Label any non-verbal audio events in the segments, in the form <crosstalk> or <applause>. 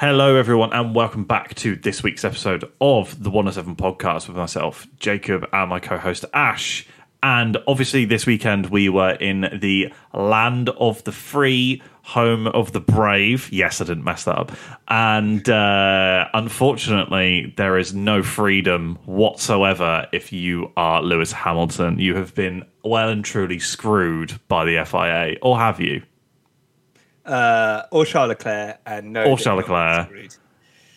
Hello, everyone, and welcome back to this week's episode of the 107 podcast with myself, Jacob, and my co host, Ash. And obviously, this weekend we were in the land of the free, home of the brave. Yes, I didn't mess that up. And uh, unfortunately, there is no freedom whatsoever if you are Lewis Hamilton. You have been well and truly screwed by the FIA, or have you? Uh, or Charles Leclerc, and no. Or Charles Leclerc.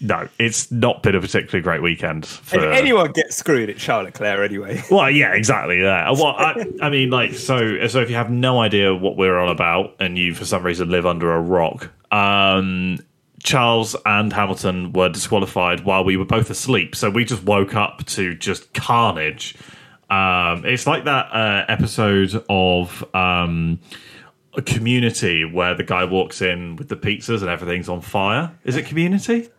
No, it's not been a particularly great weekend. For... If anyone gets screwed, it's Charles Leclerc anyway. <laughs> Well, yeah, exactly. Yeah. <laughs> Well, I, I, mean, like, so, so if you have no idea what we're on about, and you for some reason live under a rock, um, Charles and Hamilton were disqualified while we were both asleep. So we just woke up to just carnage. Um, it's like that uh, episode of. Um, a community where the guy walks in with the pizzas and everything's on fire. Is it community?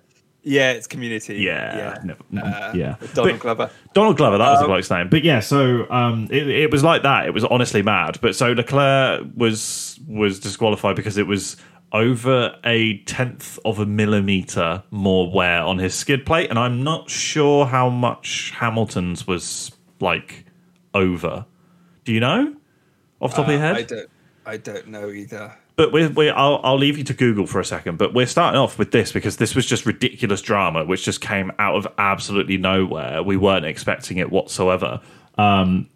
Yeah, it's Community. Yeah, yeah, uh, yeah. Donald but, Glover. Donald Glover, that was um, the bloke's name. But yeah, so um, it, it was like that. It was honestly mad. But so Leclerc was was disqualified because it was over a tenth of a millimeter more wear on his skid plate, and I'm not sure how much Hamilton's was like over. Do you know off the top uh, of your head? I don't. I don't know either. But we we I'll, I'll leave you to Google for a second. But we're starting off with this because this was just ridiculous drama, which just came out of absolutely nowhere. We weren't expecting it whatsoever. Um,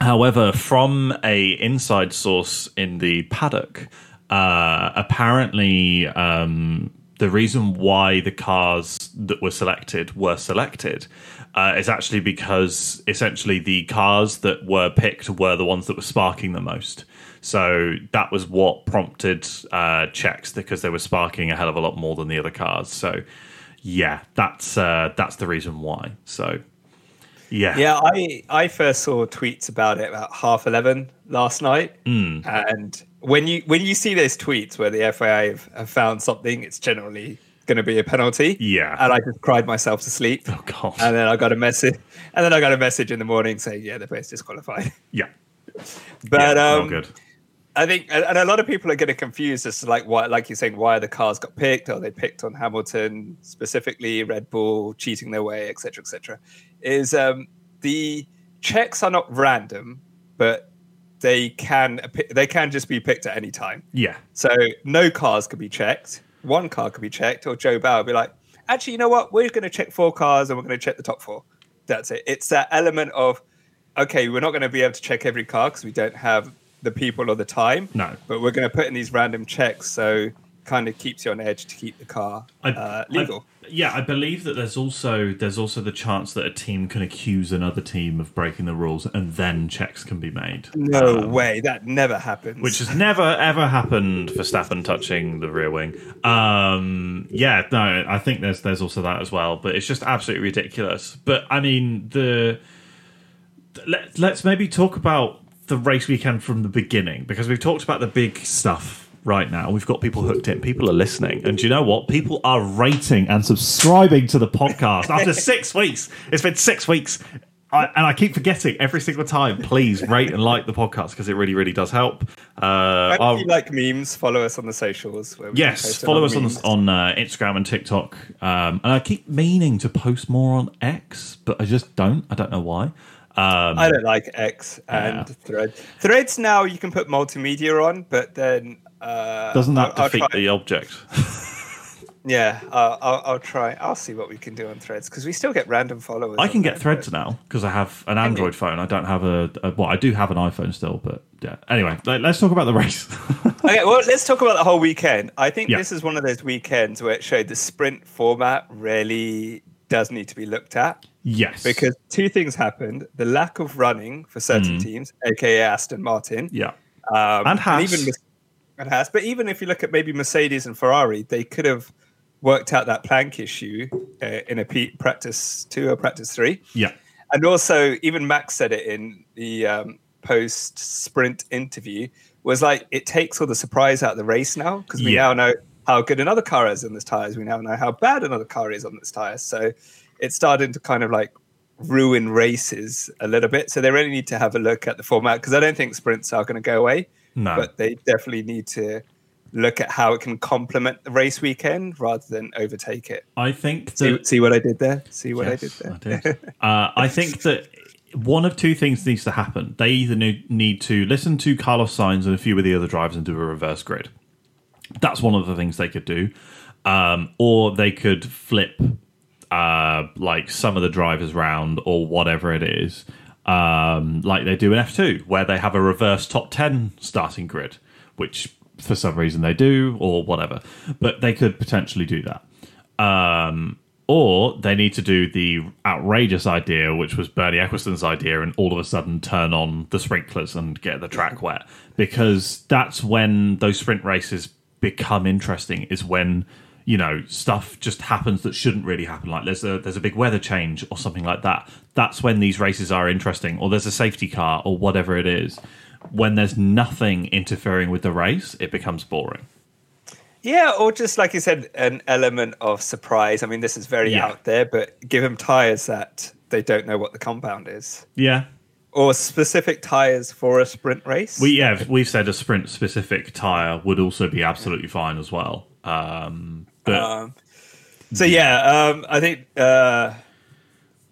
however, from a inside source in the paddock, uh, apparently um, the reason why the cars that were selected were selected uh, is actually because essentially the cars that were picked were the ones that were sparking the most. So that was what prompted uh, checks because they were sparking a hell of a lot more than the other cars. So yeah, that's uh, that's the reason why. So yeah, yeah. I I first saw tweets about it about half eleven last night, mm. and when you when you see those tweets where the FIA have, have found something, it's generally going to be a penalty. Yeah. And I just cried myself to sleep. Oh god. And then I got a message, and then I got a message in the morning saying, "Yeah, they're both disqualified." Yeah. But yeah, um, good. I think, and a lot of people are getting confused as to like why, like you're saying, why the cars got picked, or they picked on Hamilton specifically, Red Bull cheating their way, etc., etc. Is um, the checks are not random, but they can they can just be picked at any time. Yeah. So no cars could be checked. One car could be checked, or Jo Bauer would be like, actually, you know what? We're going to check four cars, and we're going to check the top four. That's it. It's that element of okay, we're not going to be able to check every car because we don't have the people or the time. No. But we're going to put in these random checks so kind of keeps you on edge to keep the car uh, legal. I, yeah, I believe that there's also there's also the chance that a team can accuse another team of breaking the rules and then checks can be made. No um, way, that never happens. Which has never ever happened for Verstappen touching the rear wing. Um, yeah, no, I think there's there's also that as well, but it's just absolutely ridiculous. But I mean the let, let's maybe talk about the race weekend from the beginning because we've talked about the big stuff right now. We've got people hooked in. People are listening. And do you know what? People are rating and subscribing to the podcast after <laughs> six weeks. It's been six weeks. I, and I keep forgetting every single time. Please rate and like the podcast because it really, really does help. Uh, if you like memes, follow us on the socials. yes, follow us memes. on, on uh, Instagram and TikTok. Um, and I keep meaning to post more on X, but I just don't. I don't know why. Um, I don't like X and yeah. Threads. Threads now you can put multimedia on, but then uh, doesn't that I'll, defeat I'll the object? <laughs> yeah, uh, I'll, I'll, try. I'll see what we can do on Threads because we still get random followers. I can get Threads now because I have an Android phone. I don't have a, a, well, I do have an iPhone still, but yeah. Anyway, let's talk about the race. <laughs> okay, well, let's talk about the whole weekend. I think yeah. this is one of those weekends where it showed the sprint format really does need to be looked at. Yes. Because two things happened the lack of running for certain mm. teams, aka Aston Martin. Yeah. Um, and Haas. And even and Haas. But even if you look at maybe Mercedes and Ferrari, they could have worked out that plank issue uh, in a P- practice two or practice three. Yeah. And also, even Max said it in the um, post sprint interview was like, it takes all the surprise out of the race now because we yeah. now know how good another car is on this tires. We now know how bad another car is on this tires. So it's starting to kind of like ruin races a little bit. So they really need to have a look at the format because I don't think sprints are going to go away. No. But they definitely need to look at how it can complement the race weekend rather than overtake it. I think See, that see what I did there? See what Yes, I did there? I did. uh, I think that one of two things needs to happen. They either need, need to listen to Carlos Sainz and a few of the other drivers and do a reverse grid. That's one of the things they could do. Um, or they could flip uh, like some of the drivers round or whatever it is, um, like they do in F2, where they have a reverse top 10 starting grid, which for some reason they do or whatever. But they could potentially do that. Um, or they need to do the outrageous idea, which was Bernie Ecclestone's idea, and all of a sudden turn on the sprinklers and get the track wet. Because that's when those sprint races become interesting, is when you know stuff just happens that shouldn't really happen. Like there's a there's a big weather change or something like that. That's when these races are interesting or there's a safety car or whatever it is. When there's nothing interfering with the race it becomes boring. Yeah, or just like you said, an element of surprise. I mean, this is very Yeah. out there, but give them tires that they don't know what the compound is, yeah or specific tires for a sprint race. we yeah we've said a sprint specific tire would also be absolutely fine as well um but Um, so yeah, um, I think uh,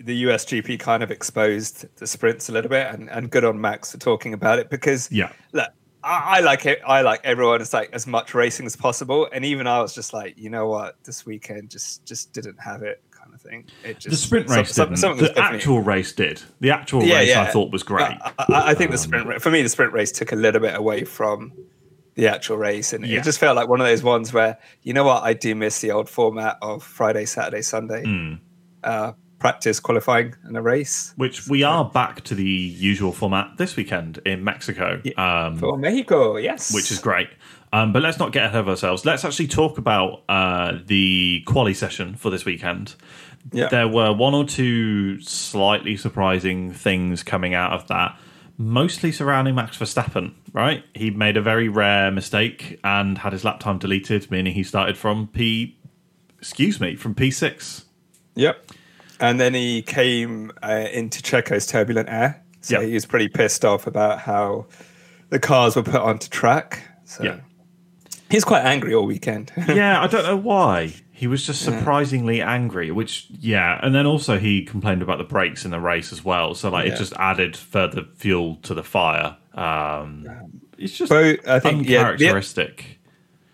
the USGP kind of exposed the sprints a little bit, and, and good on Max for talking about it because Yeah. look, I, I like it. I like everyone. It's like as much racing as possible, and even I was just like, you know what, this weekend just just didn't have it, thing. It just the sprint race some- didn't. was the actual race did the actual Yeah, race i thought was great I, I- I think the Um, sprint for me the sprint race took a little bit away from the actual race, and Yeah. it just felt like one of those ones where you know what I do miss the old format of Friday, Saturday, Sunday Hmm. uh, practice qualifying and a race which we are back to the usual format this weekend in mexico um for Mexico. Yes, which is great. Um, but let's not get ahead of ourselves. Let's actually talk about uh, the quali session for this weekend. Yeah. There were one or two slightly surprising things coming out of that, mostly surrounding Max Verstappen, right? He made a very rare mistake and had his lap time deleted, meaning he started from P, excuse me, from P6. Yep. And then he came uh, into Checo's turbulent air. So Yeah. he was pretty pissed off about how the cars were put onto track. So Yeah. He's quite angry all weekend. <laughs> yeah, I don't know why. He was just surprisingly angry, which yeah, and then also he complained about the brakes in the race as well. So like Yeah. it just added further fuel to the fire. Um, it's just Both, I think, yeah, the- uncharacteristic.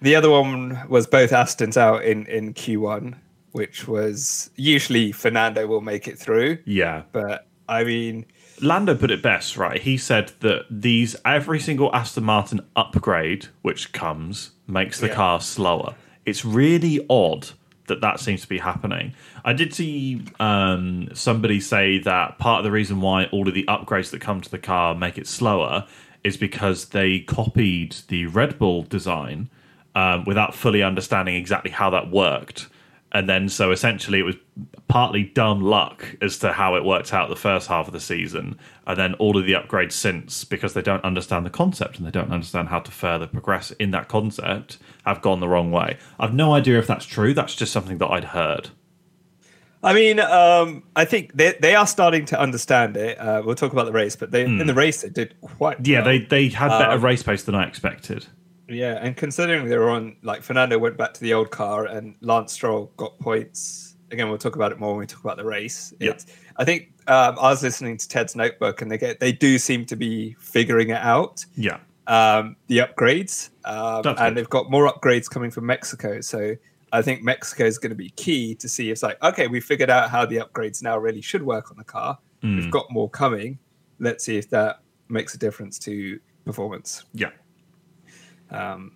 The other one was both Astons out in, in Q1, which was usually Fernando will make it through. Yeah, But I mean, Lando put it best, right? He said that these every single Aston Martin upgrade which comes makes the Yeah. car slower. It's really odd that that seems to be happening. I did see um, somebody say that part of the reason why all of the upgrades that come to the car make it slower is because they copied the Red Bull design um, without fully understanding exactly how that worked. And then, so essentially, it was partly dumb luck as to how it worked out the first half of the season. And then all of the upgrades since, because they don't understand the concept and they don't understand how to further progress in that concept, have gone the wrong way. I've no idea if that's true. That's just something that I'd heard. I mean, um, I think they, they are starting to understand it. Uh, we'll talk about the race, but they, in the race, they did quite. Yeah, well. they, they had better Um, race pace than I expected. Yeah, and considering they were on, like Fernando went back to the old car and Lance Stroll got points. Again, we'll talk about it more when we talk about the race. Yeah. It's- I think um, I was listening to Ted's notebook, and they get they do seem to be figuring it out. Yeah. Um, the upgrades, um, and good. they've got more upgrades coming from Mexico. So I think Mexico is going to be key to see. if It's like okay, we figured out how the upgrades now really should work on the car. Hmm. We've got more coming. Let's see if that makes a difference to performance. Yeah. Um,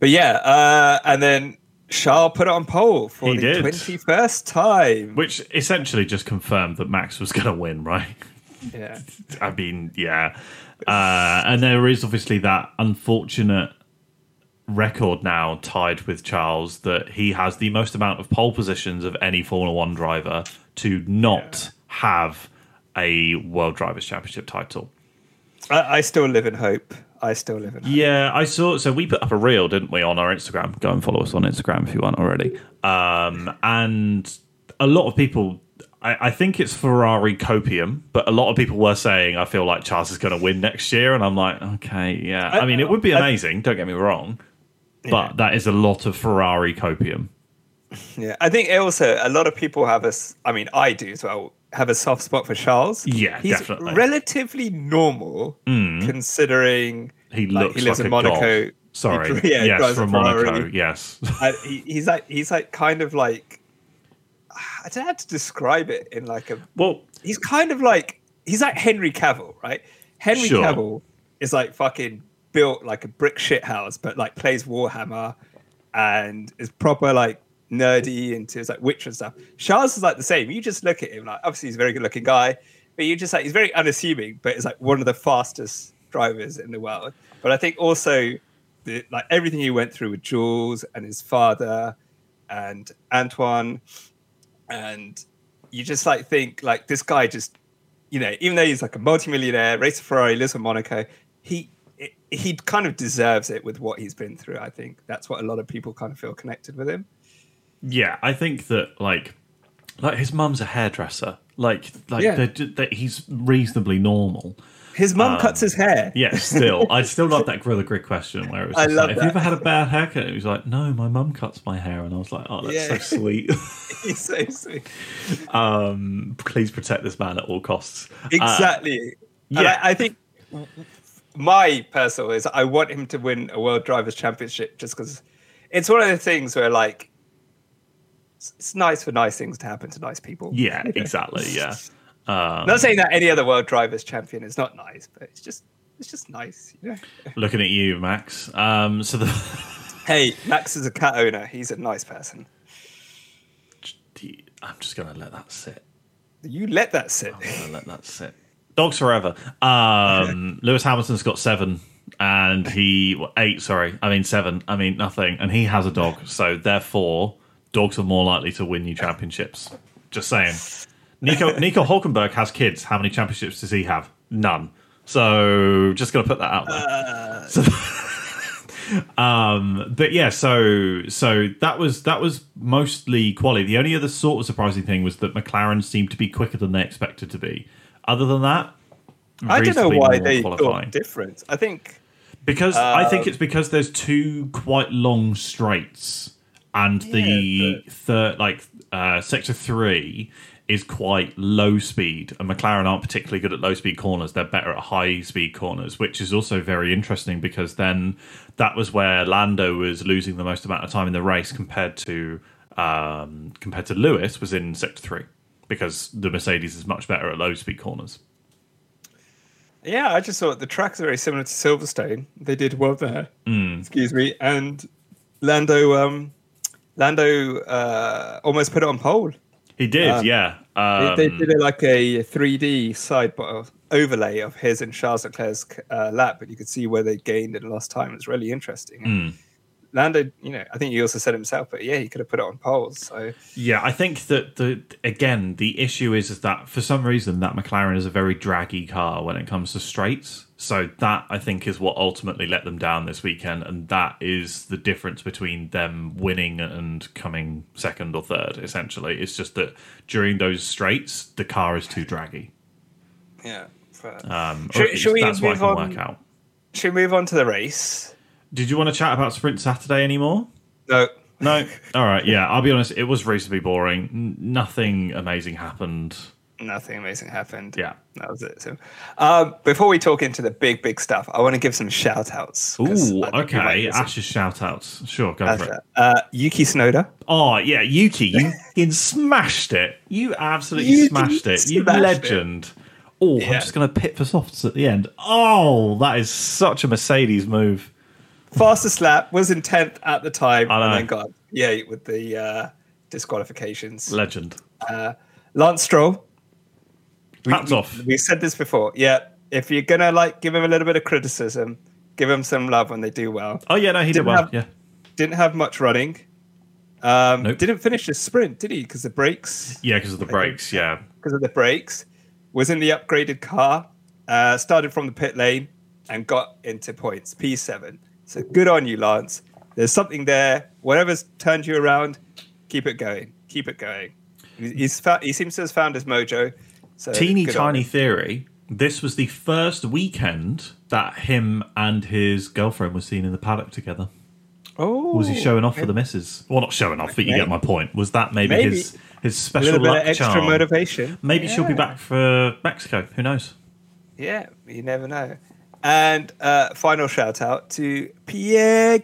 but yeah, uh, and then Charles put it on pole for He the twenty-first time. Which essentially just confirmed that Max was <laughs> going to win, right? Yeah, <laughs> I mean, yeah. Uh, and there is obviously that unfortunate record now tied with Charles that he has the most amount of pole positions of any Formula One driver to not have a World Drivers' Championship title. I, I still live in hope. I still live in. Yeah, I saw. So we put up a reel, didn't we, on our Instagram? Go and follow us on Instagram if you aren't already. Um, and a lot of people, I, I think it's Ferrari copium, but a lot of people were saying, I feel like Charles is going to win next year. And I'm like, okay, yeah. I, I- mean, it would be I- amazing. don't get me wrong. but that is a lot of Ferrari copium. <laughs> Yeah, I think also a lot of people have a. s- I mean, I do as well. Have a soft spot for Charles. Yeah, he's definitely. Mm. relatively normal considering He like, he lives like in Monaco. Sorry, He- yeah, yes, from Monaco. Yes, Uh, he, he's like he's like kind of like I don't know how to describe it in like a. well, He's kind of like he's like Henry Cavill, right? Henry Sure. Cavill is like fucking built like a brick shit house, but like plays Warhammer and is proper like nerdy into his like Witcher and stuff. Charles is like the same. You just look at him like obviously he's a very good looking guy, but you just like he's very unassuming, but is like one of the fastest drivers in the world. But I think also the, like everything he went through with Jules and his father and Anthoine, and you just like think like this guy just you know even though he's like a multimillionaire, races a Ferrari, lives in Monaco, he he kind of deserves it with what he's been through. I think that's what a lot of people kind of feel connected with him. Yeah, I think that like, like his mum's a hairdresser. Like, like Yeah. they're that he's reasonably normal. His mum cuts his hair. Yeah, still, I <laughs> still love that Grill the Grid question where it was I love like, "Have you ever had a bad haircut?" And he was like, "No, my mum cuts my hair," and I was like, "Oh, that's Yeah. so sweet." <laughs> he's so sweet. um, please protect this man at all costs. Uh, Exactly. And yeah. I, I think my personal is I want him to win a World Drivers' Championship just because it's one of the things where like it's, nice for nice things to happen to nice people. yeah, <laughs> exactly. Yeah. Um, Not saying that any other World Drivers champion is not nice, but it's just it's just nice, you know. <laughs> looking at you, Max. Um, so the <laughs> Hey, Max is a cat owner. He's a nice person. I'm just gonna let that sit. You let that sit. Let that sit. Dogs forever. Um, Lewis Hamilton's got seven, and he well, eight. Sorry, I mean seven. I mean nothing, and he has a dog. So therefore, dogs are more likely to win you championships. Just saying. Nico <laughs> Nico Hulkenberg has kids. How many championships does he have? None. So just gonna put that out there. So- <laughs> um, but yeah, so so that was that was mostly quality. The only other sort of surprising thing was that McLaren seemed to be quicker than they expected to be. Other than that, I don't know why they qualifying. different. I think Because I think Um, it's because there's two quite long straights, and the Yeah, third, like uh, sector three, is quite low speed, and McLaren aren't particularly good at low speed corners. They're better at high speed corners, which is also very interesting because then that was where Lando was losing the most amount of time in the race compared to um, compared to Lewis was in sector three because the Mercedes is much better at low speed corners. Yeah, I just thought the tracks are very similar to Silverstone. They did well there. Hmm. Excuse me. And Lando, um, Lando uh, almost put it on pole. He did, Um, yeah. They- Um, they did it like a 3D side overlay of his and Charles Leclerc's uh, lap, but you could see where they gained and lost time. It was really interesting. Hmm. Lando, you know, I think he also said himself, but yeah, he could have put it on poles. So Yeah, I think that the again the issue is is that for some reason that McLaren is a very draggy car when it comes to straights. So that I think is what ultimately let them down this weekend, and that is the difference between them winning and coming second or third. Essentially, it's just that during those straights the car is too draggy. yeah. Um, Should- or at least should we that's what I move can on? work out. Should we move on to the race? Did you want to chat about Sprint Saturday anymore? No. No. All right. Yeah, I'll be honest. It was reasonably boring. N- nothing amazing happened. Nothing amazing happened. Yeah. That was it. So, um, before we talk into the big, big stuff, I want to give some shout outs. Ooh, okay. Ash's shout outs. Sure, go for it. Uh, Yuki Tsunoda. Oh, yeah, Yuki, you <laughs> fucking smashed it. You absolutely You smashed it. You smashed it. legend. Oh, I'm just going to pit for softs at the end. Oh, that is such a Mercedes move. Fastest lap was in 10th at the time. I know. And then got, yeah, with the uh, disqualifications. Legend. Lance Stroll. We- Hats we, off. We said this before. Yeah. If you're going to like give him a little bit of criticism, give him some love when they do well. Oh, yeah, no, he did Didn't well. have- yeah. Didn't have much running. Um, Nope. Didn't finish the sprint, did he? Because the brakes. Yeah, because of the brakes. Yeah. because of the brakes, was in the upgraded car, uh, started from the pit lane, and got into points P7. So good on you, Lance. There's something there. Whatever's turned you around, keep it going. Keep it going. He's, he's fa- he seems to have found his mojo. So Teeny tiny theory. This was the first weekend that him and his girlfriend were seen in the paddock together. Oh, was he showing off for the misses? Well, not showing off, but you get my point. Was that maybe, Maybe. his his a special little bit luck of extra charm? motivation. Maybe she'll be Yeah. back for Mexico. Who knows? Yeah, you never know. And uh, final shout out to Pierre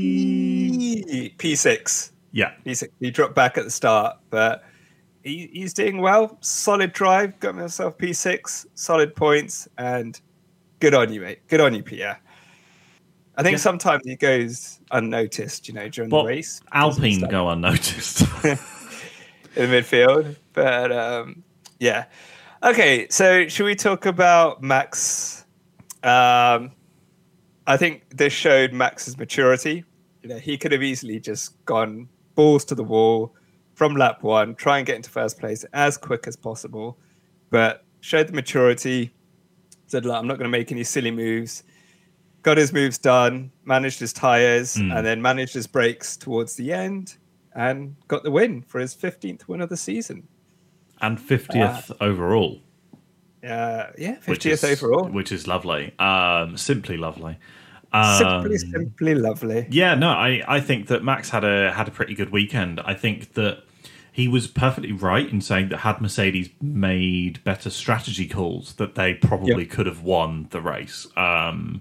Gasly. P6. Yeah, P6. He dropped back at the start, but he, he's doing well. Solid drive. Got myself P6. Solid points. And good on you, mate. Good on you, Pierre. I think Yeah. sometimes he goes unnoticed, you know, during well, the race. Alpine go unnoticed. <laughs> <laughs> in the midfield. But um, yeah. Okay, so should we talk about Max? Um, I think this showed Max's maturity. You know, he could have easily just gone balls to the wall from lap one, try and get into first place as quick as possible, but showed the maturity. Said, "Look, I'm not going to make any silly moves." Got his moves done, managed his tires, Mm. and then managed his brakes towards the end, and got the win for his 15th win of the season. and 50th overall. Uh, yeah, 50th which is, overall. which is lovely. Um, simply lovely. Um, simply, simply lovely. Yeah, no, I, I think that Max had a had a pretty good weekend. I think that he was perfectly right in saying that had Mercedes made better strategy calls, that they probably Yep. could have won the race. Um,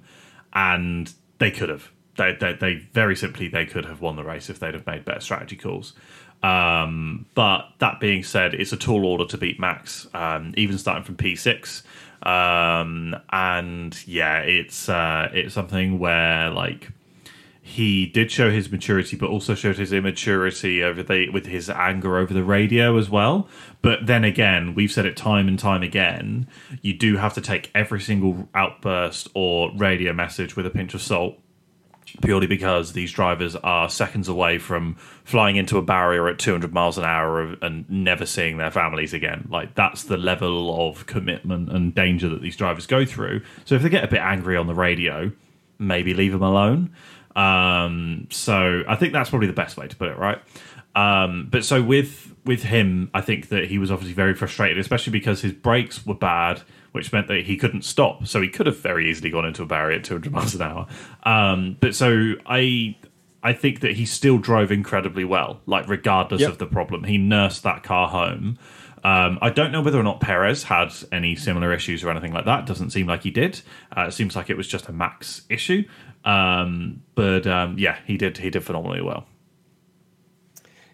and they could have. They, they, they very simply they could have won the race if they'd have made better strategy calls. Um, but that being said, it's a tall order to beat Max, um, even starting from P6. Um, and yeah, it's uh, it's something where like he did show his maturity, but also showed his immaturity over the with his anger over the radio as well. But then again, we've said it time and time again. You do have to take every single outburst or radio message with a pinch of salt, purely because these drivers are seconds away from flying into a barrier at 200 miles an hour and never seeing their families again. Like that's the level of commitment and danger that these drivers go through. So if they get a bit angry on the radio, maybe leave them alone. Um, so I think that's probably the best way to put it, right? Um, but so with with him, I think that he was obviously very frustrated, especially because his brakes were bad, which meant that he couldn't stop. So he could have very easily gone into a barrier at 200 miles an hour. Um, but so I I think that he still drove incredibly well, like regardless Yep. of the problem. He nursed that car home. Um, I don't know whether or not Perez had any similar issues or anything like that. Doesn't seem like he did. Uh, it seems like it was just a Max issue. Um, but um, yeah, he did. He did phenomenally well.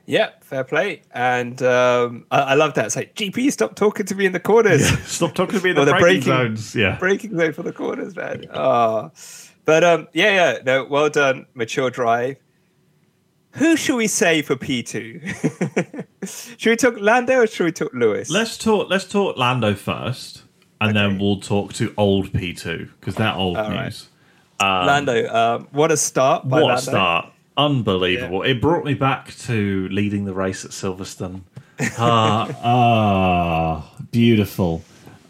Yeah, fair play. And um, I, I love that. It's like, GP, stop talking to me in the corners. Stop talking to me in <laughs> the, the braking- zones. Yeah, Breaking zone for the corners, man. Oh. But um, yeah, yeah, no, well done, mature drive. Who should we say for P2? <laughs> should we talk Lando or should we talk Lewis? let's talk. Let's talk Lando first, and then we'll talk to old P two because they're old All right. News. Lando, um, what a start by What a start! Unbelievable. It brought me back to leading the race at Silverstone. Ah, <laughs> ah, beautiful.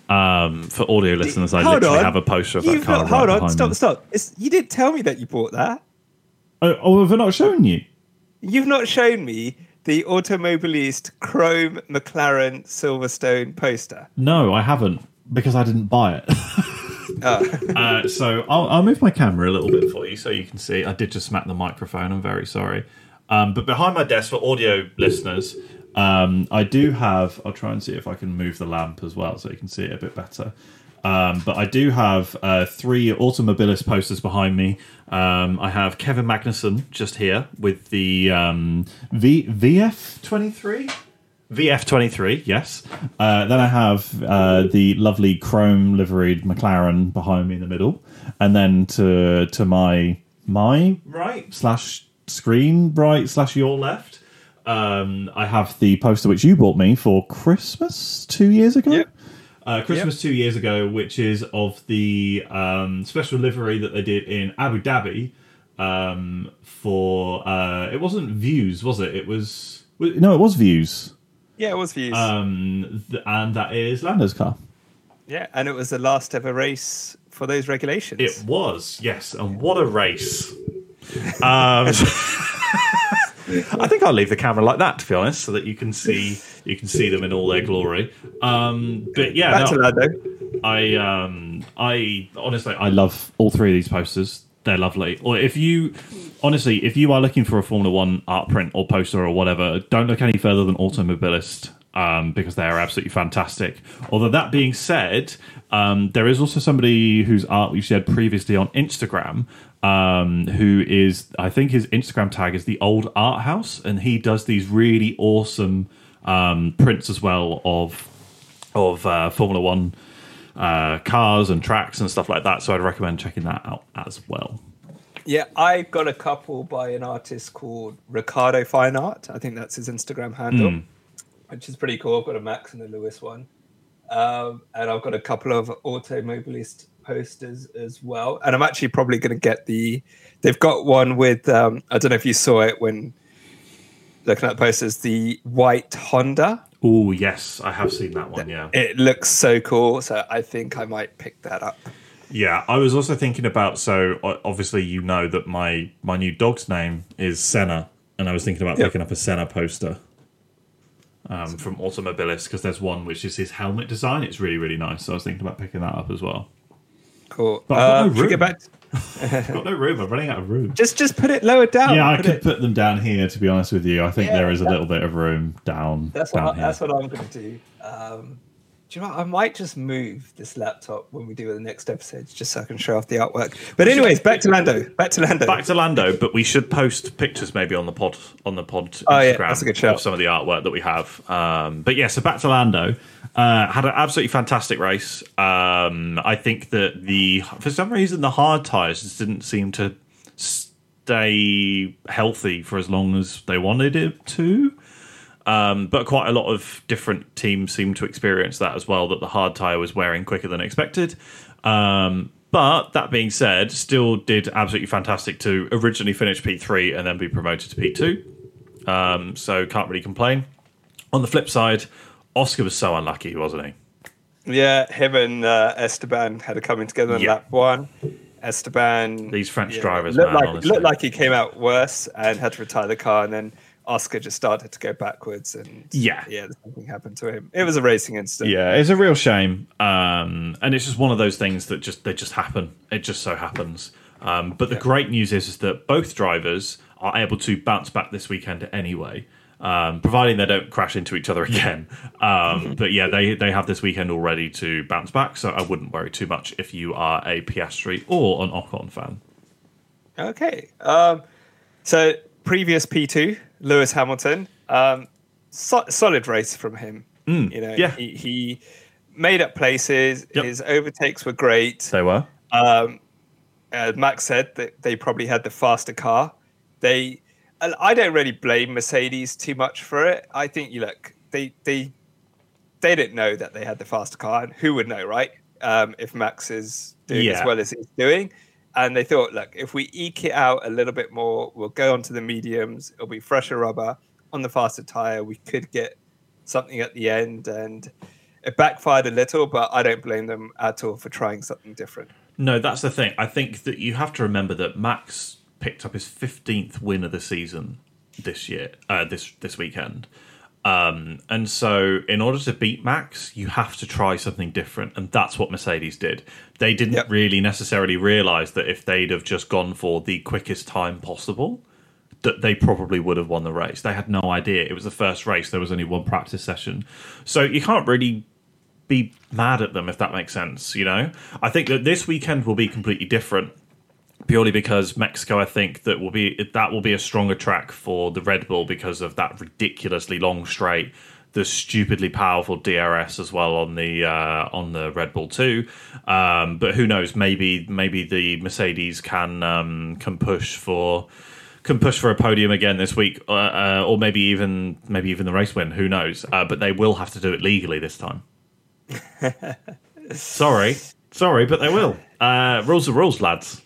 Um, for audio listeners, I Hold literally on. have a poster of that You've car. not- right hold on, stop, me. stop. It's, you didn't tell me that you bought that. Oh, oh, have I not shown you? You've not shown me the Automobilist Chrome McLaren Silverstone poster. No, I haven't because I didn't buy it. <laughs> uh, so I'll, I'll move my camera a little bit for you so you can see. I did just smack the microphone. I'm very sorry. Um, but behind my desk for audio listeners, um, I do have. I'll try and see if I can move the lamp as well so you can see it a bit better. Um, but I do have uh, three Automobilist posters behind me. Um, I have Kevin Magnussen just here with the um, v- VF23. VF23, yes. Uh, then I have uh, the lovely chrome liveried McLaren behind me in the middle, and then to to my my right slash screen right slash your left, um, I have the poster which you bought me for Christmas two years ago. Yep. Uh, Christmas two years ago, which is of the um, special livery that they did in Abu Dhabi um, for. Uh, it wasn't Vuse, was it? It was. No, it was Vuse. Yeah, it was Vuse. Um, th- and that is Lando's car. yeah, and it was the last ever race for those regulations. It was, yes, and what a race! Um, <laughs> I think I'll leave the camera like that, to be honest, so that you can see you can see them in all their glory. Um, but yeah, no, Lando. I um, I honestly I love all three of these posters. They're lovely. Or if you, honestly, if you are looking for a Formula One art print or poster or whatever, don't look any further than Automobilist um, because they are absolutely fantastic. Although that being said, um, there is also somebody whose art we shared previously on Instagram. Um, who is I think his Instagram tag is the Old Art House, and he does these really awesome um, prints as well of of uh, Formula One uh, cars and tracks and stuff like that. So I'd recommend checking that out as well. Yeah, I got a couple by an artist called Ricardo Fine Art. I think that's his Instagram handle, mm. which is pretty cool. I've got a Max and a Lewis one. Um, and I've got a couple of automobilist posters as well. And I'm actually probably going to get the. They've got one with. Um, I don't know if you saw it when looking at the posters. The white Honda Oh yes, I have seen that one. Yeah, it looks so cool. So I think I might pick that up. Yeah, I was also thinking about. So obviously, you know that my my new dog's name is Senna, and I was thinking about yep. picking up a Senna poster um, from Automobilist because there's one which is his helmet design. It's really really nice. So I was thinking about picking that up as well. Cool. But uh, no get back. <laughs> got no room. I'm running out of room. Just just put it lower down. Yeah, I could it... put them down here. To be honest with you, I think yeah, there is a little bit of room down. That's down what I, that's what I'm going to do. Um, do you know what? I might just move this laptop when we do the next episode, just so I can show off the artwork. But anyways, back to Lando. Back to Lando. Back to Lando. But we should post pictures maybe on the pod on the pod Instagram oh, yeah, that's a good show. of some of the artwork that we have. Um, but yeah, so back to Lando. Uh, had an absolutely fantastic race. Um, I think that the for some reason the hard tires just didn't seem to stay healthy for as long as they wanted it to. Um, but quite a lot of different teams seem to experience that as well. That the hard tire was wearing quicker than expected. Um, but that being said, still did absolutely fantastic to originally finish P3 and then be promoted to P2. Um, so can't really complain. On the flip side, Oscar was so unlucky, wasn't he? Yeah, him and uh, Esteban had a coming together in yeah. lap one. Esteban, these French yeah, drivers, looked man, like looked like he came out worse and had to retire the car, and then Oscar just started to go backwards, and yeah, yeah, something happened to him. It was a racing incident. Yeah, it's a real shame, um, and it's just one of those things that just they just happen. It just so happens. Um, but the yeah. great news is, is that both drivers are able to bounce back this weekend anyway um, providing they don't crash into each other again. Um, <laughs> but yeah, they they have this weekend already to bounce back, so I wouldn't worry too much if you are a Piastri or an Ocon fan. Okay, um, so previous P two Lewis Hamilton, um, so- solid race from him. Mm, you know, yeah. he, he made up places. Yep. His overtakes were great. They were. Um, Max said that they probably had the faster car. They I don't really blame Mercedes too much for it. I think you look they they they didn't know that they had the faster car, and who would know, right? Um, if Max is doing yeah. as well as he's doing, and they thought, look, if we eke it out a little bit more, we'll go onto the mediums. It'll be fresher rubber on the faster tire. We could get something at the end, and it backfired a little, but I don't blame them at all for trying something different. No, that's the thing. I think that you have to remember that Max picked up his fifteenth win of the season this year, uh, this this weekend. Um, and so, in order to beat Max, you have to try something different, and that's what Mercedes did. They didn't yep. really necessarily realize that if they'd have just gone for the quickest time possible, that they probably would have won the race. They had no idea. It was the first race. There was only one practice session, so you can't really be mad at them if that makes sense. You know, I think that this weekend will be completely different purely because Mexico, I think that will be that will be a stronger track for the Red Bull because of that ridiculously long straight, the stupidly powerful DRS as well on the uh, on the Red Bull too. Um, but who knows? Maybe maybe the Mercedes can um, can push for can push for a podium again this week, uh, uh, or maybe even maybe even the race win. Who knows? Uh, but they will have to do it legally this time. <laughs> sorry, sorry, but they will. Uh, rules are rules, lads.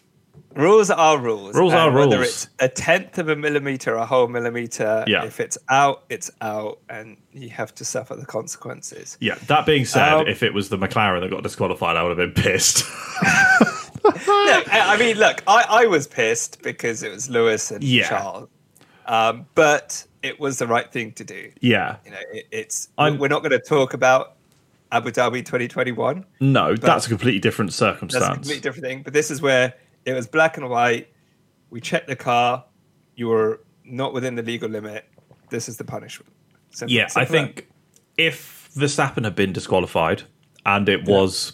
Rules are rules. Rules are rules. Whether it's a tenth of a millimeter, a whole millimeter, yeah. if it's out, it's out, and you have to suffer the consequences. Yeah. That being said, um, if it was the McLaren that got disqualified, I would have been pissed. <laughs> no, I mean, look, I, I was pissed because it was Lewis and yeah. Charles, um, but it was the right thing to do. Yeah. You know, it, it's I'm, we're not going to talk about Abu Dhabi 2021. No, that's a completely different circumstance. That's a completely different thing. But this is where It was black and white. We checked the car. You were not within the legal limit. This is the punishment. Simple, yeah, simple I think if Verstappen had been disqualified and it was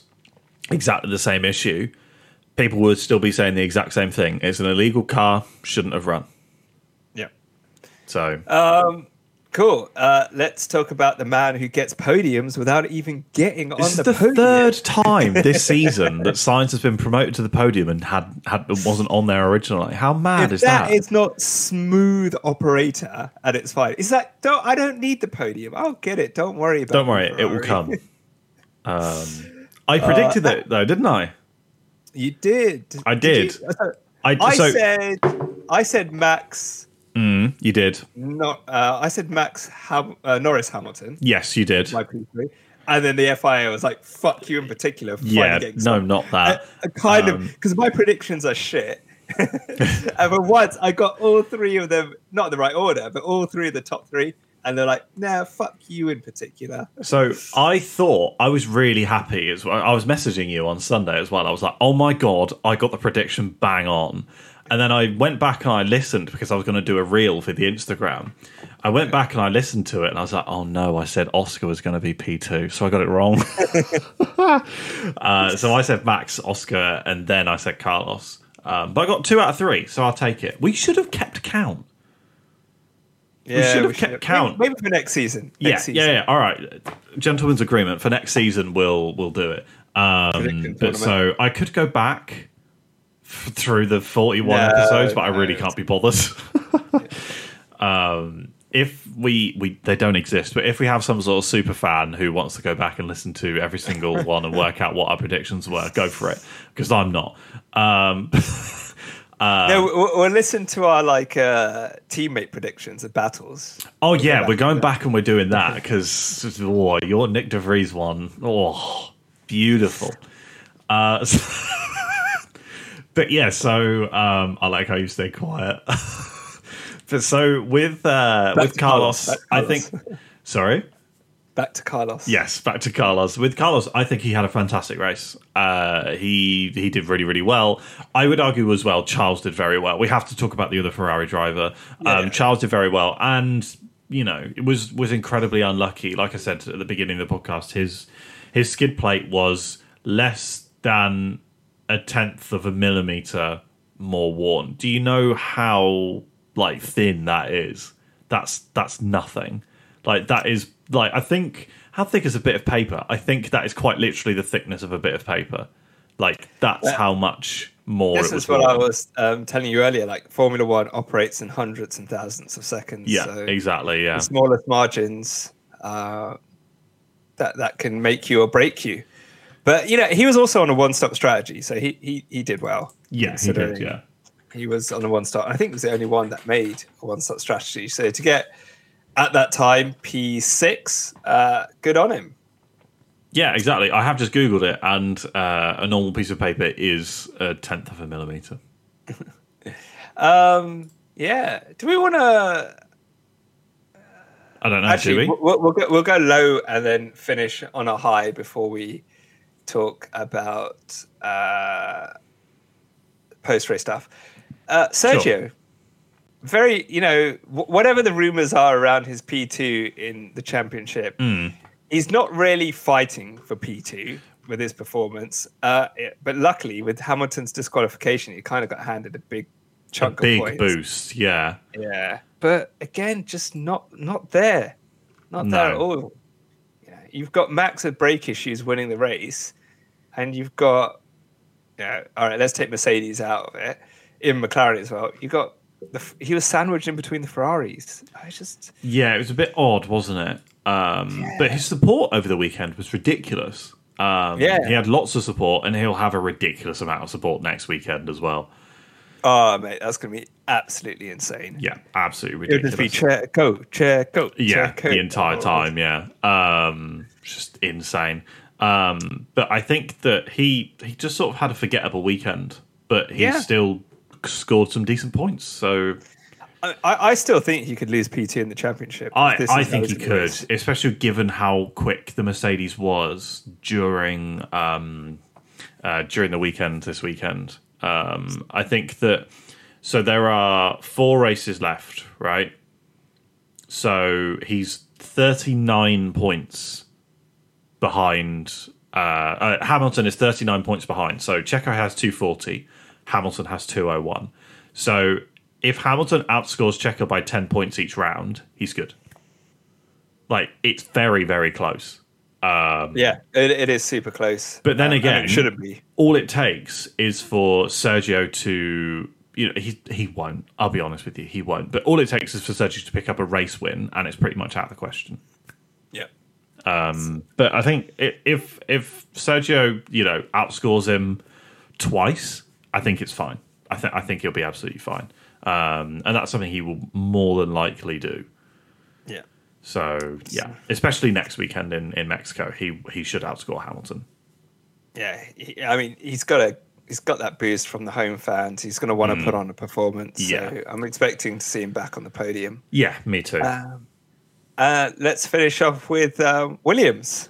exactly the same issue, people would still be saying the exact same thing. It's an illegal car, shouldn't have run. Yeah. So. Um, Cool. Uh, let's talk about the man who gets podiums without even getting this on the, podium This is the podium. third time this <laughs> season that Sainz has been promoted to the podium and had, had wasn't on there originally. How mad if is that? That is not smooth operator at its fine. Is that don't I don't need the podium. I'll get it. Don't worry about. Don't worry, it will come. <laughs> um, I predicted uh, it though, didn't I? You did. I did. did you, I, I so, said I said Max Mm, you did. Not. Uh, I said Max Ham- uh, Norris Hamilton. Yes, you did. My P3. And then the FIA was like, "Fuck you" in particular. yeah, no, not that. I, I kind um, of because my predictions are shit. <laughs> and for once, I got all three of them, not in the right order, but all three of the top three. And they're like, nah, fuck you in particular. So I thought I was really happy. As well. I was messaging you on Sunday as well. I was like, oh my God, I got the prediction bang on. And then I went back and I listened because I was going to do a reel for the Instagram. I went back and I listened to it and I was like, oh no, I said Oscar was going to be P2. So I got it wrong. <laughs> uh, so I said Max, Oscar, and then I said Carlos. Um, but I got two out of three, so I'll take it. We should have kept count. Yeah, we should have we kept should count. Maybe, maybe, for next season. Next yeah, season. yeah, yeah. All right, gentlemen's agreement for next season. We'll we'll do it. Um, but so I could go back through the 41 no, episodes, but I really can't be bothered. <laughs> um, if we, we they don't exist, but if we have some sort of super fan who wants to go back and listen to every single <laughs> one and work out what our predictions were, go for it because I'm not. Um, <laughs> uh, no, we'll, we'll, listen to our like uh, teammate predictions of battles. Oh we'll yeah, we're going back and we're doing that because oh, your Nyck de Vries one, oh, beautiful. Uh, so but yeah, so um, I like how you stay quiet. <laughs> but so with uh, with Carlos, Carlos, I think. Sorry. Back to Carlos. Yes, back to Carlos. With Carlos, I think he had a fantastic race. Uh, he he did really really well. I would argue as well. Charles did very well. We have to talk about the other Ferrari driver. Yeah. Um, Charles did very well, and you know it was was incredibly unlucky. Like I said at the beginning of the podcast, his his skid plate was less than a tenth of a millimeter more worn. Do you know how like thin that is? That's that's nothing. Like that is like I think how thick is a bit of paper? I think that is quite literally the thickness of a bit of paper. Like that's how much more. This is what worn. I was um, telling you earlier. Like Formula One operates in hundreds and thousands of seconds. Yeah, so exactly. Yeah, the smallest margins uh, that that can make you or break you. But you know, he was also on a one-stop strategy, so he he he did well. Yeah, he did. Yeah, he was on a one-stop. I think he was the only one that made a one-stop strategy. So to get at that time P six, uh, good on him. Yeah, exactly. I have just googled it, and uh, a normal piece of paper is a tenth of a millimeter. <laughs> um. Yeah. Do we want to? I don't know. Actually, we? We'll, we'll, go, we'll go low and then finish on a high before we talk about uh, post race stuff. Uh, Sergio, sure. very, you know, w- whatever the rumors are around his P2 in the championship, mm. he's not really fighting for P2 with his performance. Uh, but luckily, with Hamilton's disqualification, he kind of got handed a big chunk a big of points. boost. Yeah. Yeah. But again, just not not there. Not no. there at all you've got Max with brake issues winning the race, and you've got, yeah, all right, let's take Mercedes out of it. In McLaren as well, you got the, he was sandwiched in between the Ferraris. I just yeah, it was a bit odd, wasn't it? Um, yeah. But his support over the weekend was ridiculous. Um, yeah, he had lots of support, and he'll have a ridiculous amount of support next weekend as well. Oh, mate, that's going to be absolutely insane. Yeah, absolutely ridiculous. It'll just be Checo, chair, go. Yeah, chair, the entire time. Yeah, um, just insane. Um, but I think that he he just sort of had a forgettable weekend, but he yeah. still scored some decent points. So I, I still think he could lose P2 in the championship. I, I think he could, especially given how quick the Mercedes was during um, uh, during the weekend this weekend. Um, I think that so there are four races left, right? So he's 39 points behind. Uh, uh, Hamilton is 39 points behind. So Checo has 240, Hamilton has 201. So if Hamilton outscores Checo by 10 points each round, he's good. Like it's very, very close. Um, yeah, it, it is super close. But then Um, again, it shouldn't be. all it takes is for Sergio to you know he he won't. I'll be honest with you, he won't. But all it takes is for Sergio to pick up a race win, and it's pretty much out of the question. Yeah. But I think if if Sergio you know outscores him twice, I think it's fine. I think I think he'll be absolutely fine, um, and that's something he will more than likely do. Yeah. So yeah, especially next weekend in, in Mexico, he he should outscore Hamilton. Yeah. He, I mean, he's got a. He's got that boost from the home fans. He's going to want to put on a performance. Mm. Yeah. So I'm expecting to see him back on the podium. Yeah, me too. Um, uh, let's finish off with um, Williams.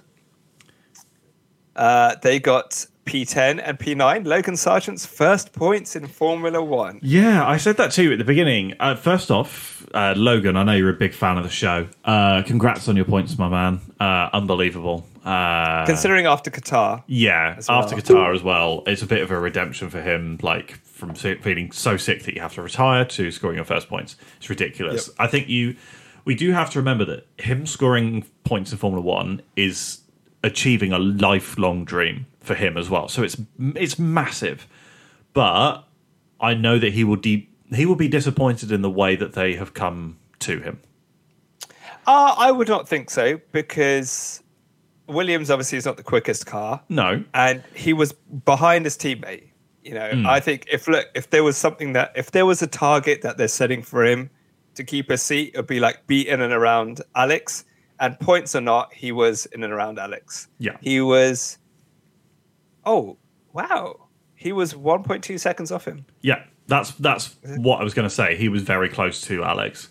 Uh, they got P10 and P9. Logan Sargeant's first points in Formula One. Yeah, I said that too at the beginning. Uh, first off, uh, Logan, I know you're a big fan of the show. Uh, congrats on your points, my man. Uh, unbelievable. Uh, Considering after Qatar, yeah, well. after Qatar as well, it's a bit of a redemption for him. Like from feeling so sick that you have to retire to scoring your first points. It's ridiculous. Yep. I think you. We do have to remember that him scoring points in Formula One is achieving a lifelong dream for him as well. So it's it's massive, but I know that he will de- he will be disappointed in the way that they have come to him. uh, I would not think so because Williams obviously is not the quickest car. No, and he was behind his teammate. You know, Hmm. I think if look if there was something that if there was a target that they're setting for him to keep a seat, it'd be like be in and around Alex. And points or not, he was in and around Alex. Yeah. he was. Oh wow, he was 1.2 seconds off him. Yeah, that's that's what I was going to say. He was very close to Alex,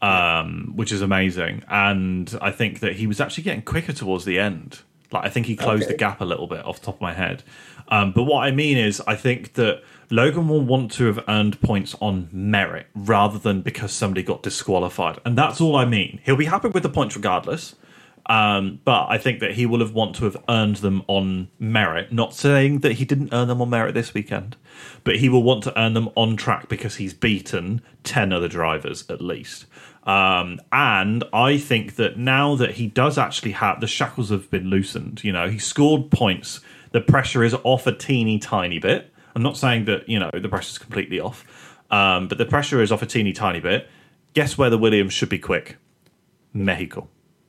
um, which is amazing, and I think that he was actually getting quicker towards the end. Like I think he closed the gap a little bit off the top of my head. Um, but what I mean is, I think that Logan will want to have earned points on merit rather than because somebody got disqualified, and that's all I mean. He'll be happy with the points regardless. Um, but I think that he will have want to have earned them on merit. Not saying that he didn't earn them on merit this weekend, but he will want to earn them on track because he's beaten ten other drivers at least. Um, and I think that now that he does actually have the shackles have been loosened, you know, he scored points. The pressure is off a teeny tiny bit. I'm not saying that you know the pressure's completely off, um, but the pressure is off a teeny tiny bit. Guess where the Williams should be quick? Mexico.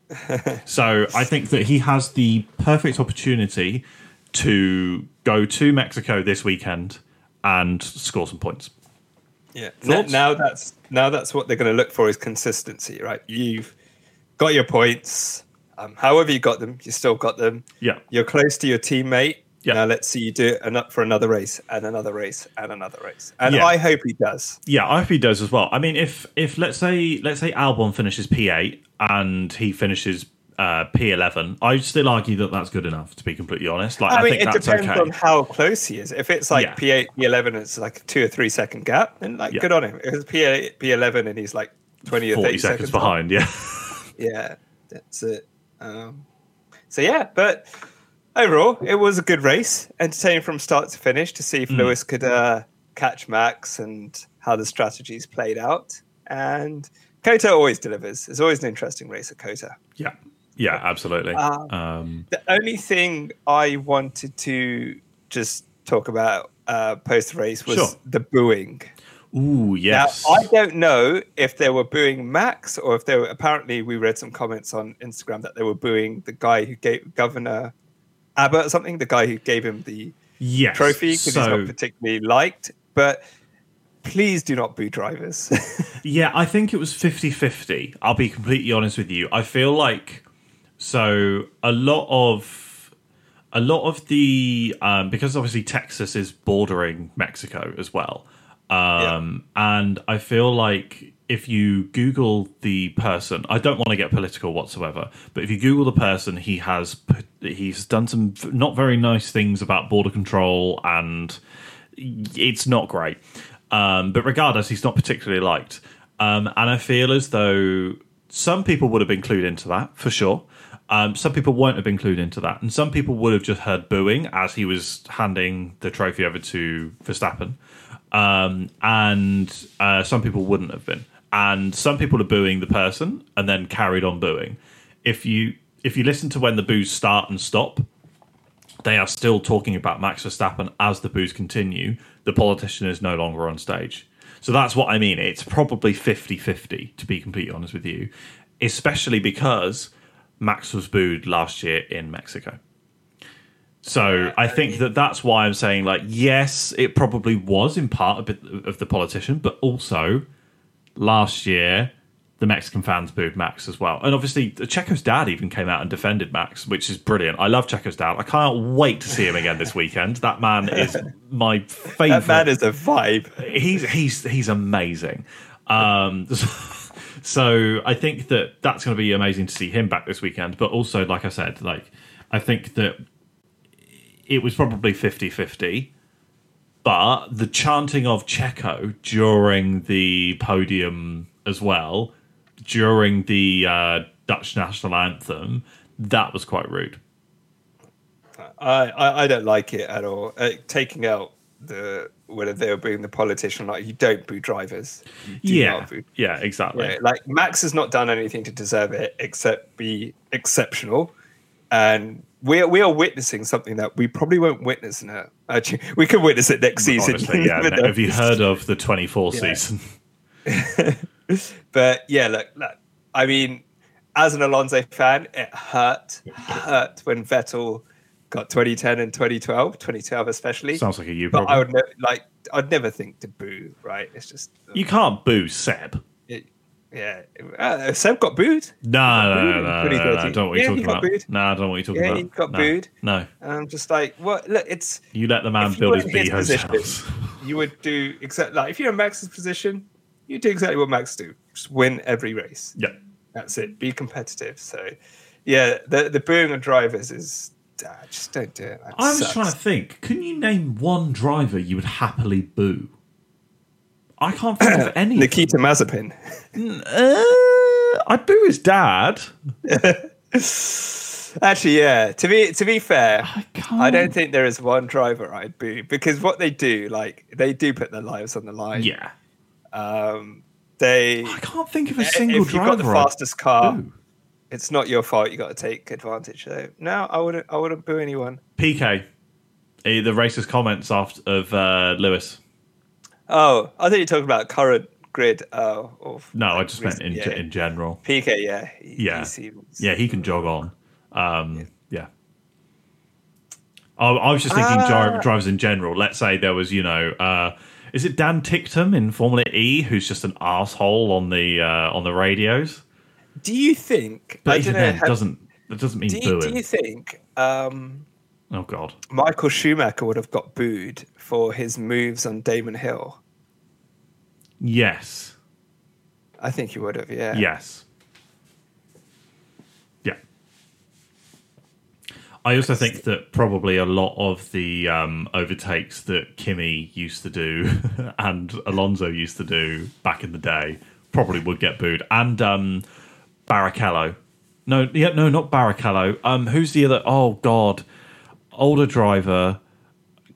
<laughs> So I think that he has the perfect opportunity to go to Mexico this weekend and score some points. Yeah. Now, now that's now that's what they're going to look for is consistency, right? You've got your points. Um, however you got them, you still got them. Yeah. You're close to your teammate. Yeah. Now let's see you do it and up for another race and another race and another race. And Yeah. I hope he does. Yeah, I hope he does as well. I mean, if if let's say let's say Albon finishes P eight and he finishes uh, P eleven, I'd still argue that that's good enough. To be completely honest, like I, I, mean, think it that's depends okay. on how close he is. If it's like Yeah. P8, P11, it's like a two or three second gap, then like Yeah. good on him. If it's P8, P11 and he's like 20 or 30 Forty seconds behind. Yeah, <laughs> Yeah, that's it. Um, so yeah, but overall, it was a good race, entertaining from start to finish to see if Lewis could uh, catch Max and how the strategies played out. And COTA always delivers. It's always an interesting race at COTA. yeah, yeah, absolutely. Um, Um, The only thing I wanted to just talk about uh, post race was Sure. the booing. ooh, yes. Now, I don't know if they were booing Max or if they were. Apparently, we read some comments on Instagram that they were booing the guy who gave Governor Abbott or something, the guy who gave him the yes. trophy because he's not particularly liked. But please do not boo drivers. <laughs> Yeah, I think it was 50 50. I'll be completely honest with you. I feel like so a lot of a lot of the um, because obviously Texas is bordering Mexico as well. Um, and I feel like if you Google the person, I don't want to get political whatsoever, but if you Google the person, he has he's done some not very nice things about border control and it's not great. Um, but regardless, he's not particularly liked. Um, and I feel as though some people would have been clued into that for sure. Um, some people won't have been clued into that, and some people would have just heard booing as he was handing the trophy over to Verstappen, um, and uh, some people wouldn't have been. And some people are booing the person and then carried on booing. If you if you listen to when the boos start and stop, they are still talking about Max Verstappen as the boos continue. The politician is no longer on stage. So that's what I mean. It's probably 50 50, to be completely honest with you, especially because Max was booed last year in Mexico. So I think that that's why I'm saying, like, yes, it probably was in part a bit of the politician, but also last year the Mexican fans booed Max as well. And obviously, Checo's dad even came out and defended Max, which is brilliant. I love Checo's dad. I can't wait to see him again this weekend. That man is <laughs> my favorite. That man is a vibe. He's he's he's amazing. Um, so <laughs> I think that that's going to be amazing to see him back this weekend. But also, like I said, like I think that it was probably 50-50 but the chanting of Checo during the podium as well during the uh, Dutch national anthem, that was quite rude. I, I, I don't like it at all. Uh, taking out the whether they were booing the politician, like you don't boo drivers. yeah, yeah, exactly. Yeah, like Max has not done anything to deserve it except be exceptional, and we are, we are witnessing something that we probably won't witness now. Actually, we could witness it next season. Honestly, yeah. <laughs> Have you heard of the twenty four yeah. season? <laughs> but yeah, look, look, I mean, as an Alonso fan, it hurt, hurt when Vettel got 2010 and 2012, 2012 especially. Sounds like a you but I would ne- like, I'd never think to boo, right? It's just you can't boo Seb. It, yeah, uh, Seb got booed. No, no, no, no, no, no, don't know what you're talking about. Booed. No, I don't know what you're talking yeah, about. Yeah, he got no, booed. No, and I'm just like, what? Look, it's you let the man build his bee house. <laughs> You would do exactly like if you're in Max's position, you do exactly what Max do. Just win every race. Yeah. That's it. Be competitive. So, yeah, the the booing of drivers is just don't do it. That I was sucks. trying to think. Can you name one driver you would happily boo? I can't think of <coughs> any. Nikita Mazepin. Uh, I'd boo his dad. <laughs> Actually, yeah. To be to be fair, I, I, don't think there is one driver I'd boo because what they do, like they do put their lives on the line. Yeah. Um, they. I can't think of a single if driver. If you've got the fastest car, boo. It's not your fault. You got to take advantage. So no, I wouldn't. I wouldn't boo anyone. Piquet, eh, the racist comments after of uh, Lewis. Oh, I thought you were talking about current grid. Oh, no, I just meant in yeah. in general. Piquet, yeah, he, yeah, he seems, yeah, he can jog on. Um, yeah. yeah. I, I, was just thinking uh, drivers in general. Let's say there was, you know, uh, is it Dan Ticktum in Formula E who's just an asshole on the uh, on the radios? Do you think? But even then, doesn't that doesn't mean do you, booing. Do you think? Um, oh God, Michael Schumacher would have got booed for his moves on Damon Hill. Yes, I think he would have. Yeah. Yes. Yeah. I also think that probably a lot of the um, overtakes that Kimi used to do <laughs> and Alonso used to do back in the day probably would get booed. And um, Barrichello. No, yeah, no, not Barrichello. Um, who's the other? Oh God, older driver,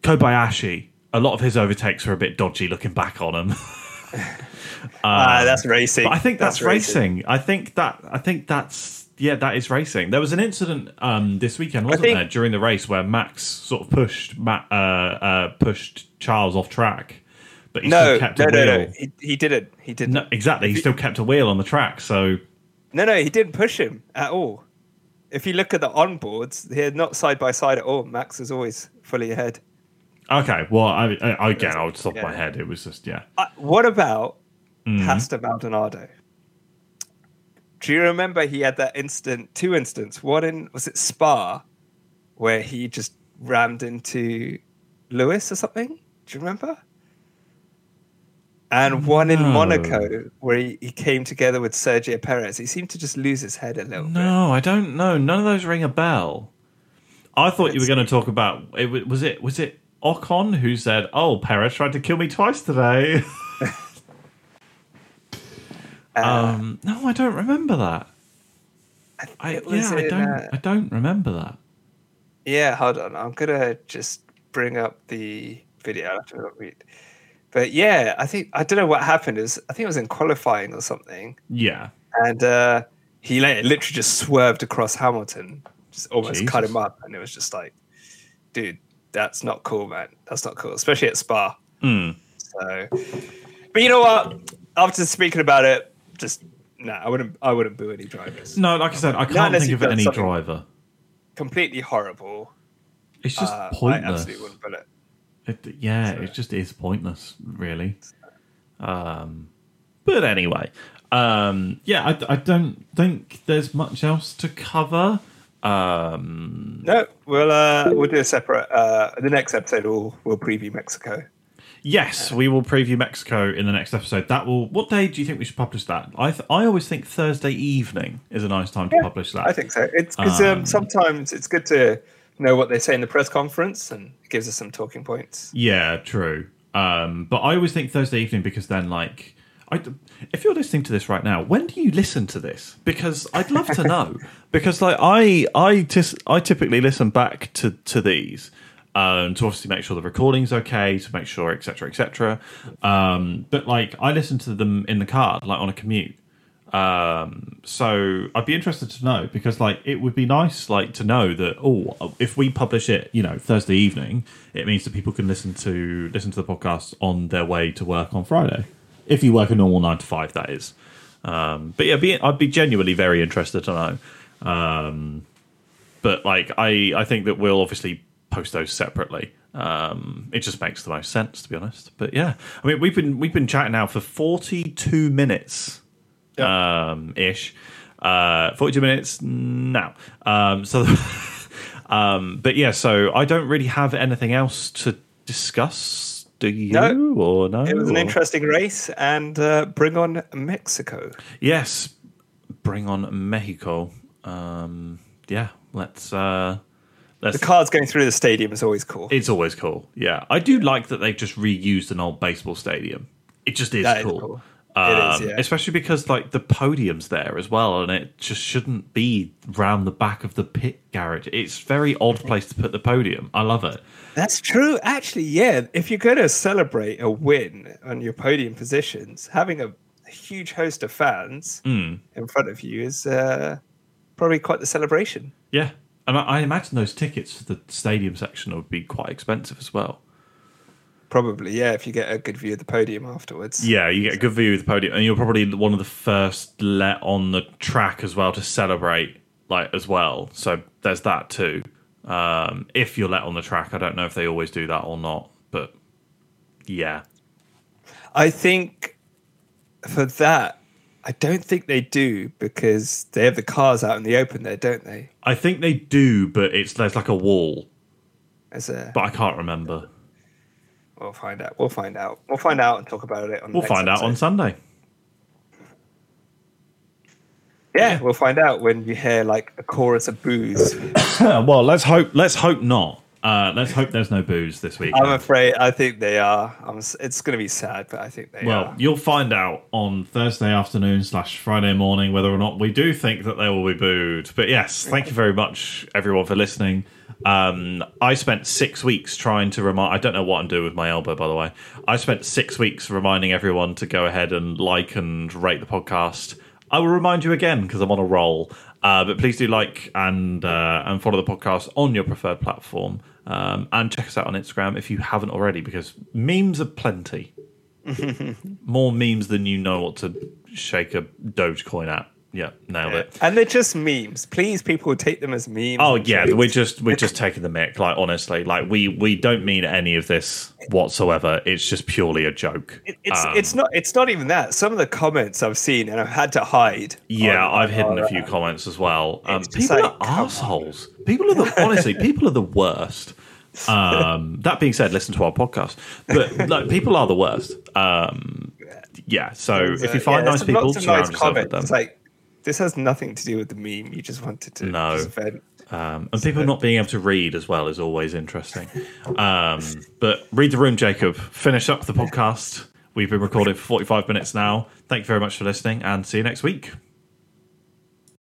Kobayashi. A lot of his overtakes are a bit dodgy looking back on him. uh, <laughs> <laughs> that's racing. I think that's, that's racing. racing. I think that. I think that's yeah, that is racing. There was an incident um, this weekend, wasn't think, there, during the race where Max sort of pushed Matt, uh, uh, pushed Charles off track, but he no, still kept no, a no, wheel. No, he, he didn't. He didn't. No, exactly. He still kept a wheel on the track. So no, no, he didn't push him at all. If you look at the onboards, they're not side by side at all. Max is always fully ahead. Okay, well, I, I again, I would stop yeah. my head. It was just yeah. Uh, what about mm. Pastor Maldonado? Do you remember he had that instant, two instants? One in was it Spa, where he just rammed into Lewis or something? Do you remember? And one no. in Monaco where he, he came together with Sergio Perez. He seemed to just lose his head a little no, bit. No, I don't know. None of those ring a bell. I thought you were going to talk about it. Was it? Was it? Ocon, who said, "Oh, Perez tried to kill me twice today." <laughs> Uh, um, no, I don't remember that. I, was yeah, I don't. uh, I don't remember that. Yeah, hold on. I'm gonna just bring up the video. I'll have to read. But yeah, I think I don't know what happened. Is I think it was in qualifying or something, Yeah, and uh, he literally just swerved across Hamilton, just almost cut him up, and it was just like, dude, that's not cool, man. That's not cool, especially at Spa. Mm. So, but you know what? After speaking about it, just no, I wouldn't. I wouldn't boo any drivers. no, like I said, I can't think of any driver. Completely horrible. It's just Uh, I pointless. absolutely wouldn't put it. It, yeah, it just is pointless, really. Um, but anyway, um, yeah, I, I don't think there's much else to cover. Um, No, we'll uh, we'll do a separate. Uh, the next episode, we'll we'll preview Mexico. yes, we will preview Mexico in the next episode. That will. What day do you think we should publish that? I th- I always think Thursday evening is a nice time to publish that. I think so. It's because um, Um, sometimes it's good to know what they say in the press conference, and it gives us some talking points. Yeah, true. Um, but I always think Thursday evening because then, like, I, if you're listening to this right now, when do you listen to this? Because I'd love to know. <laughs> because like I, I, tis, I typically listen back to to these um, to obviously make sure the recording's okay, to make sure, etc., etc. Um, but like I listen to them in the car, like on a commute. Um, so I'd be interested to know because like it would be nice like to know that oh if we publish it you know Thursday evening it means that people can listen to listen to the podcast on their way to work on Friday. If you work a normal nine to five that is. Um, but yeah be, I'd be genuinely very interested to know. Um, but like I I think that we'll obviously post those separately. Um, it just makes the most sense to be honest. But yeah I mean we've been we've been chatting now for 42 minutes um, ish. Uh, 42 minutes now. Um, so, <laughs> um, but yeah, so I don't really have anything else to discuss. Do you No. or no? It was an or- interesting race, and uh, bring on Mexico. Yes, bring on Mexico. Um, yeah, let's. Uh, let's The cars going through the stadium is always cool. it's always cool. Yeah, I do like that they've just reused an old baseball stadium. It just is That is cool. Um, is, yeah. Especially because like the podium's there as well, and it just shouldn't be round the back of the pit garage. It's very odd place to put the podium. I love it. That's true. Actually, yeah. If you're going to celebrate a win on your podium positions, having a, huge host of fans Hmm. in front of you is uh, probably quite the celebration. Yeah, and I, I imagine those tickets for the stadium section would be quite expensive as well. Probably, yeah. If you get a good view of the podium afterwards. Yeah, you get a good view of the podium, and you're probably one of the first let on the track as well to celebrate, like as well. So there's that too. Um, if you're let on the track, I don't know if they always do that or not, but yeah, I think for that, I don't think they do because they have the cars out in the open there, don't they? I think they do, but it's there's like a wall, As a, but I can't remember. We'll find out. We'll find out. We'll find out and talk about it on. We'll find out on. Sunday. Yeah, we'll find out when you hear like a chorus of boos. <coughs> well, let's hope. Let's hope not. Uh, let's hope there's no boos this week. I'm afraid. I think they are. I'm, it's going to be sad, but I think they Well, are. you'll find out on Thursday afternoon slash Friday morning whether or not we do think that they will be booed. But yes, thank you very much, everyone, for listening. Um, I spent six weeks trying to remind. I don't know what I'm doing with my elbow, by the way. I spent six weeks reminding everyone to go ahead and like and rate the podcast. I will remind you again because I'm on a roll. Uh, but please do like and uh, and follow the podcast on your preferred platform. Um, and check us out on Instagram if you haven't already, because memes are plenty <laughs> more memes than you know what to shake a Dogecoin at. Yeah, nailed it. And they're just memes. Please, people take them as memes. Oh yeah, jokes. we're just we're just <laughs> taking the mic. Like honestly, like we we don't mean any of this whatsoever. It's just purely a joke. It- It's Um, it's not it's not even that. Some of the comments I've seen and I've had to hide. Yeah, I've hidden a few uh, comments as well. Um, people like, are assholes. People are the <laughs> honestly, people are the worst. Um, that being said, listen to our podcast. But <laughs> like, people are the worst. Um, yeah. So if you find yeah, nice people, surround nice yourself with them. It's like this has nothing to do with the meme. You just wanted to No. Um, and people not being able to read as well is always interesting. Um, but read the room, Jacob. Finish up the podcast. We've been recording for 45 minutes now. Thank you very much for listening and see you next week.